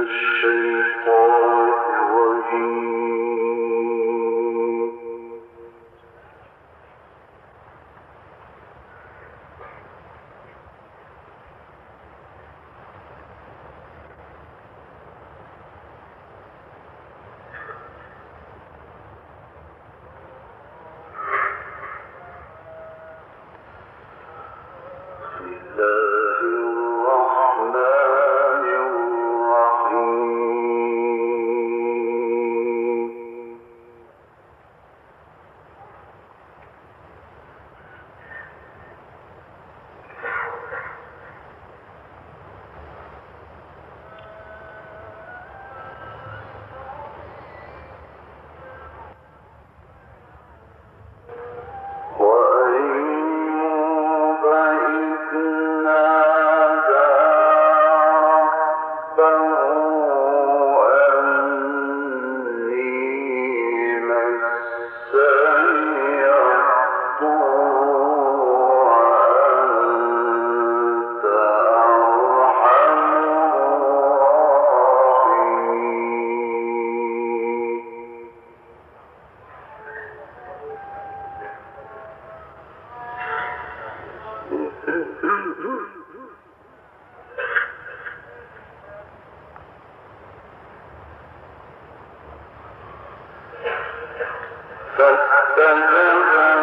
الشيطان Thank you.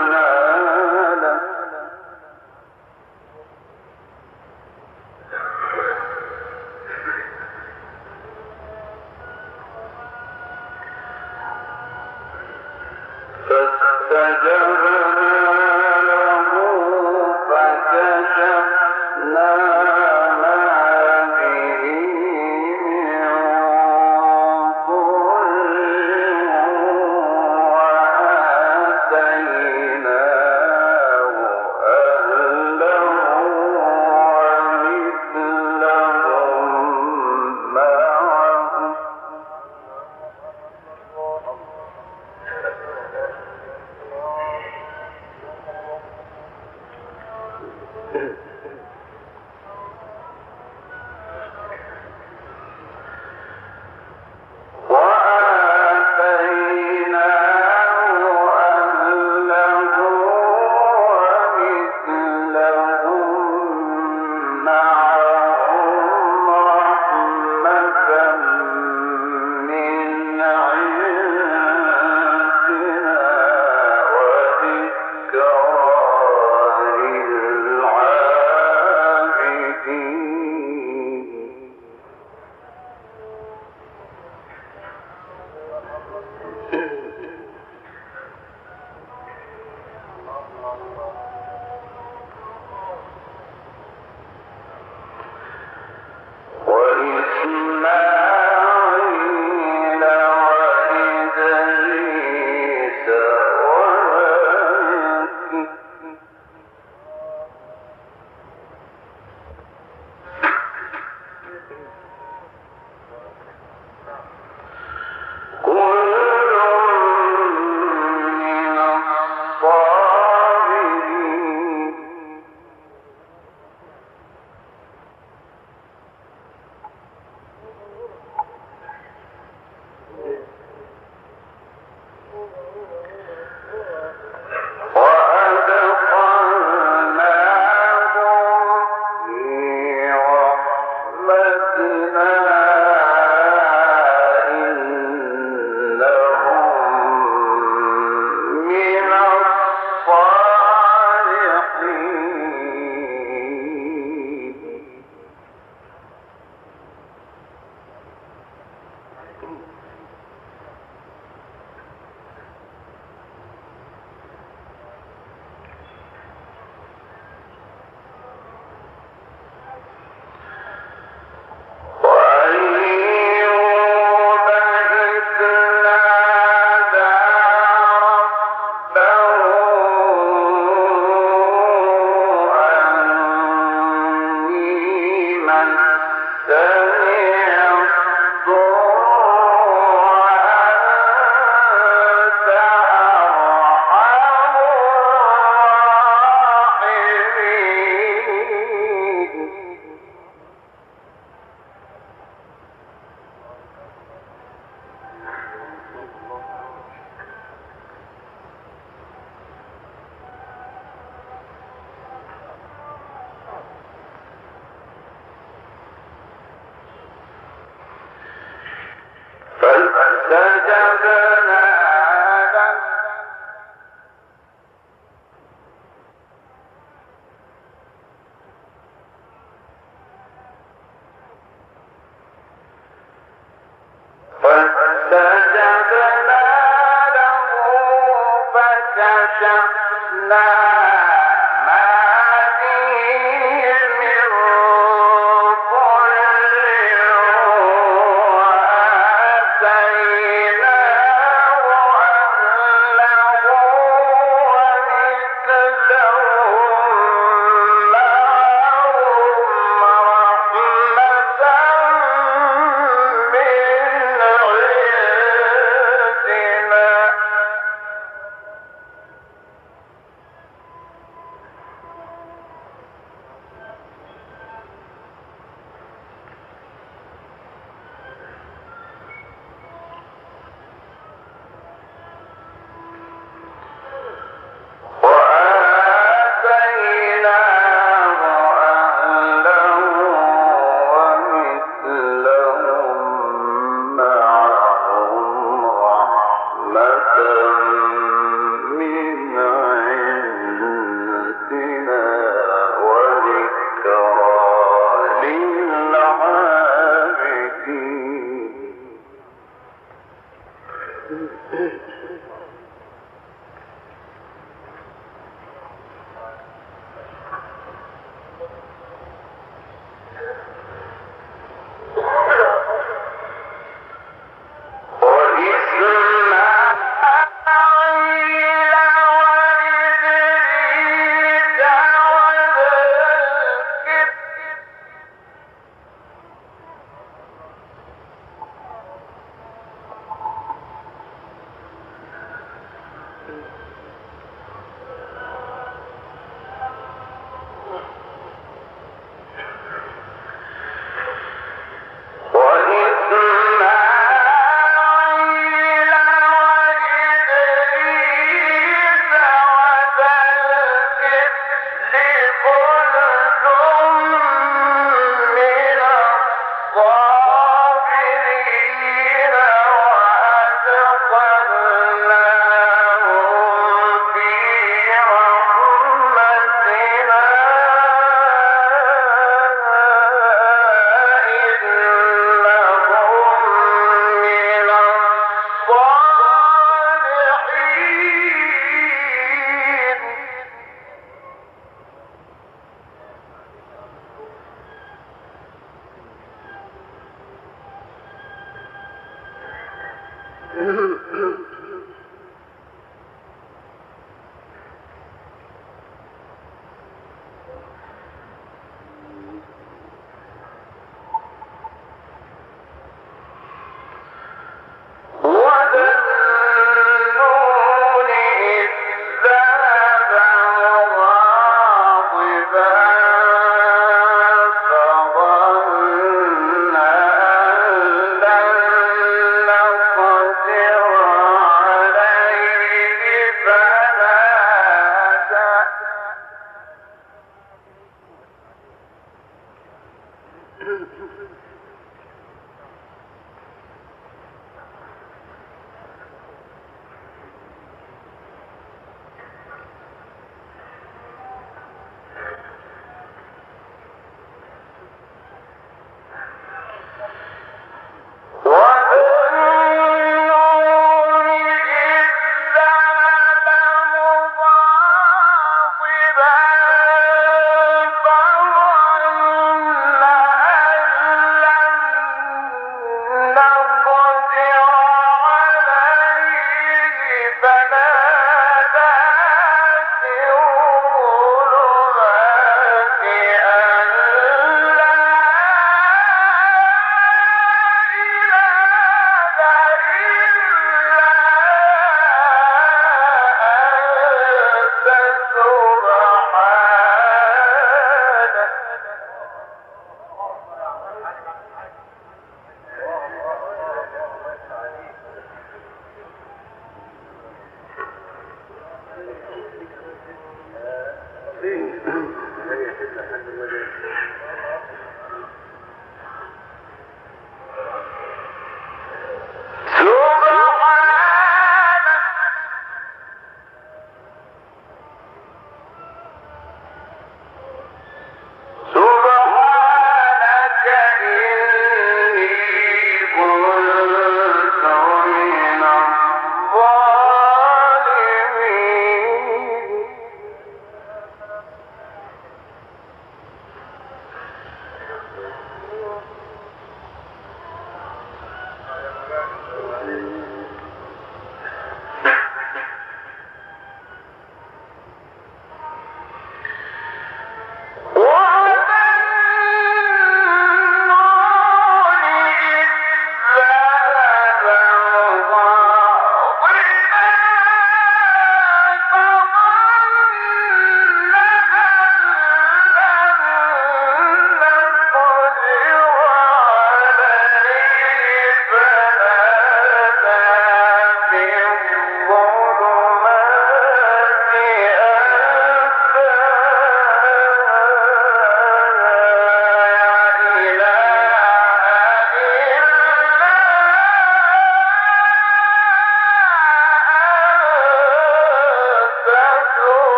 Mm-hmm.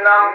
جهنم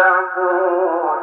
الزبور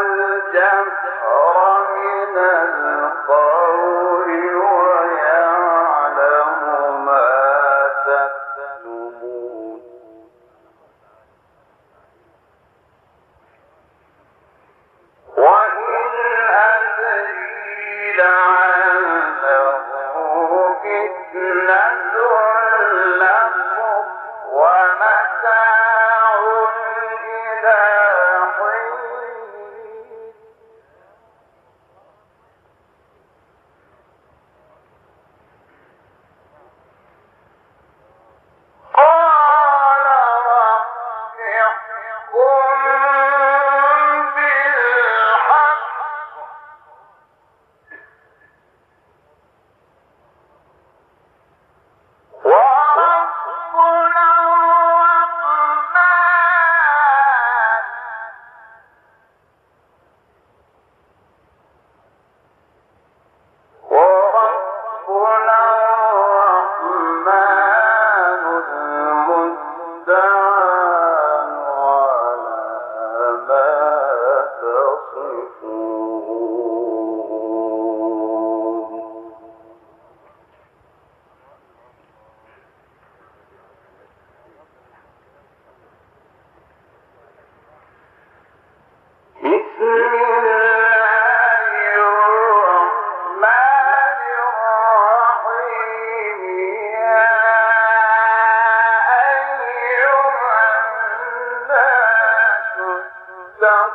الجهر من القول.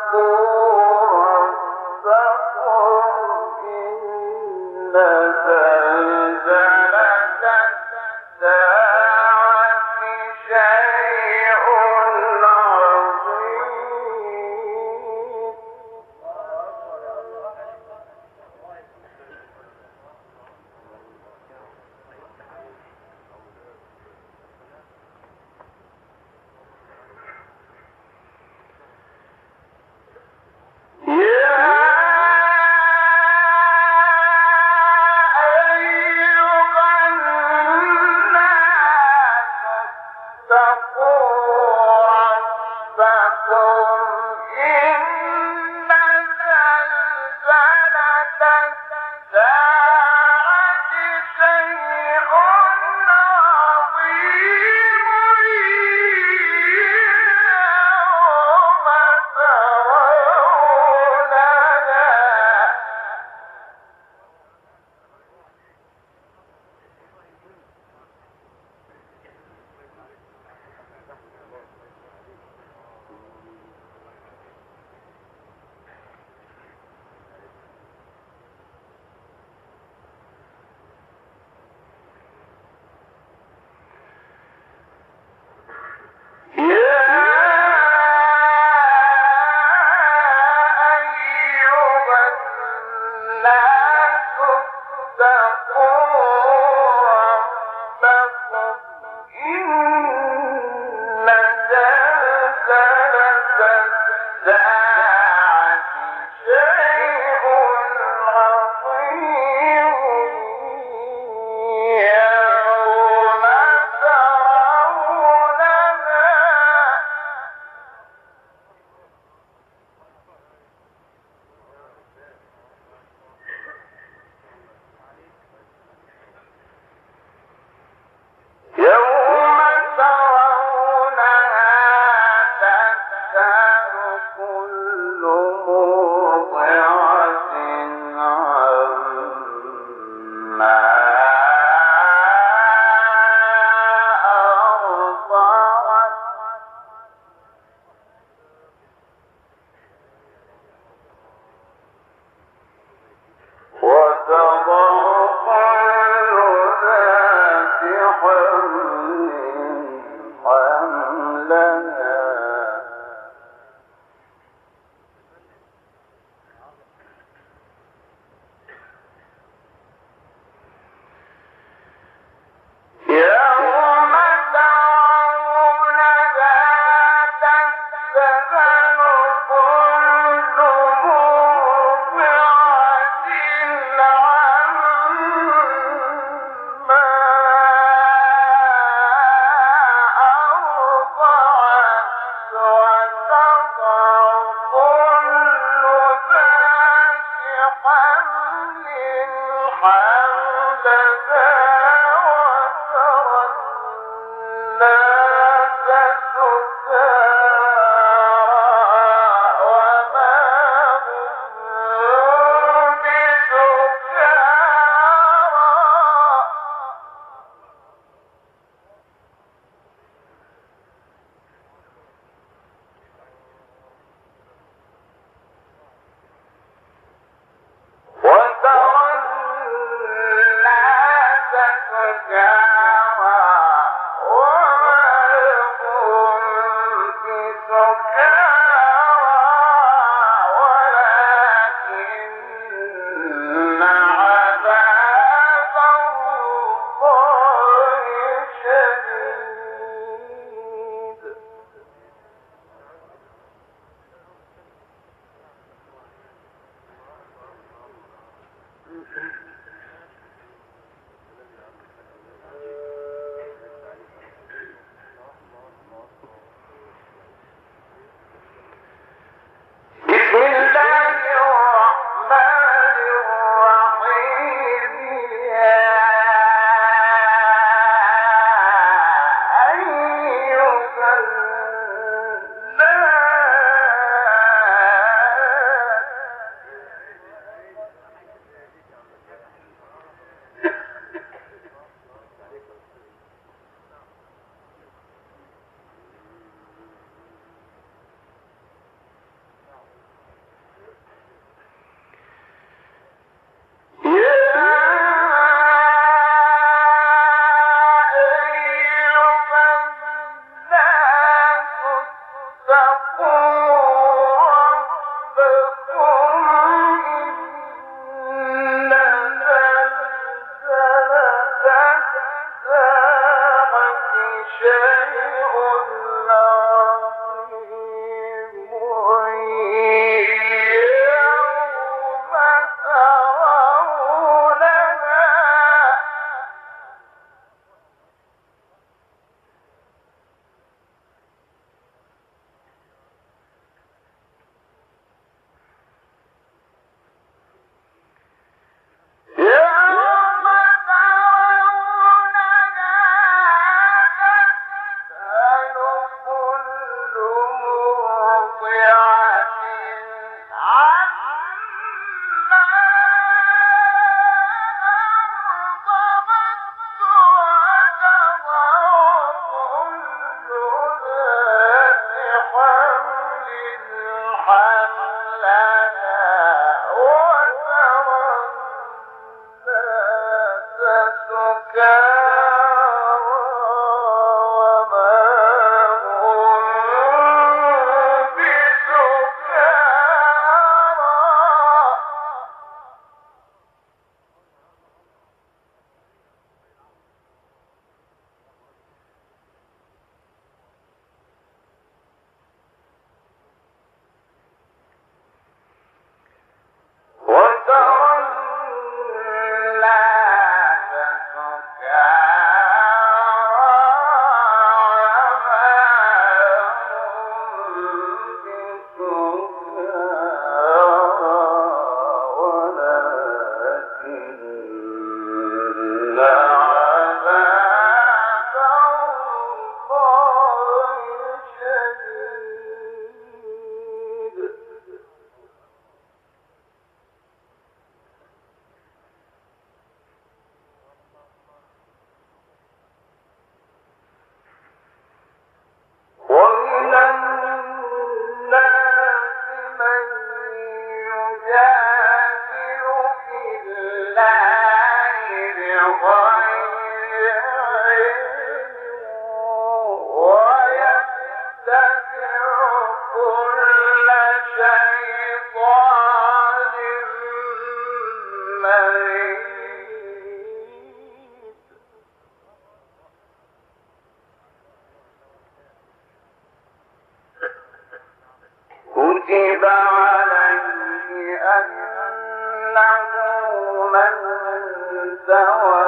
Oh. تولاه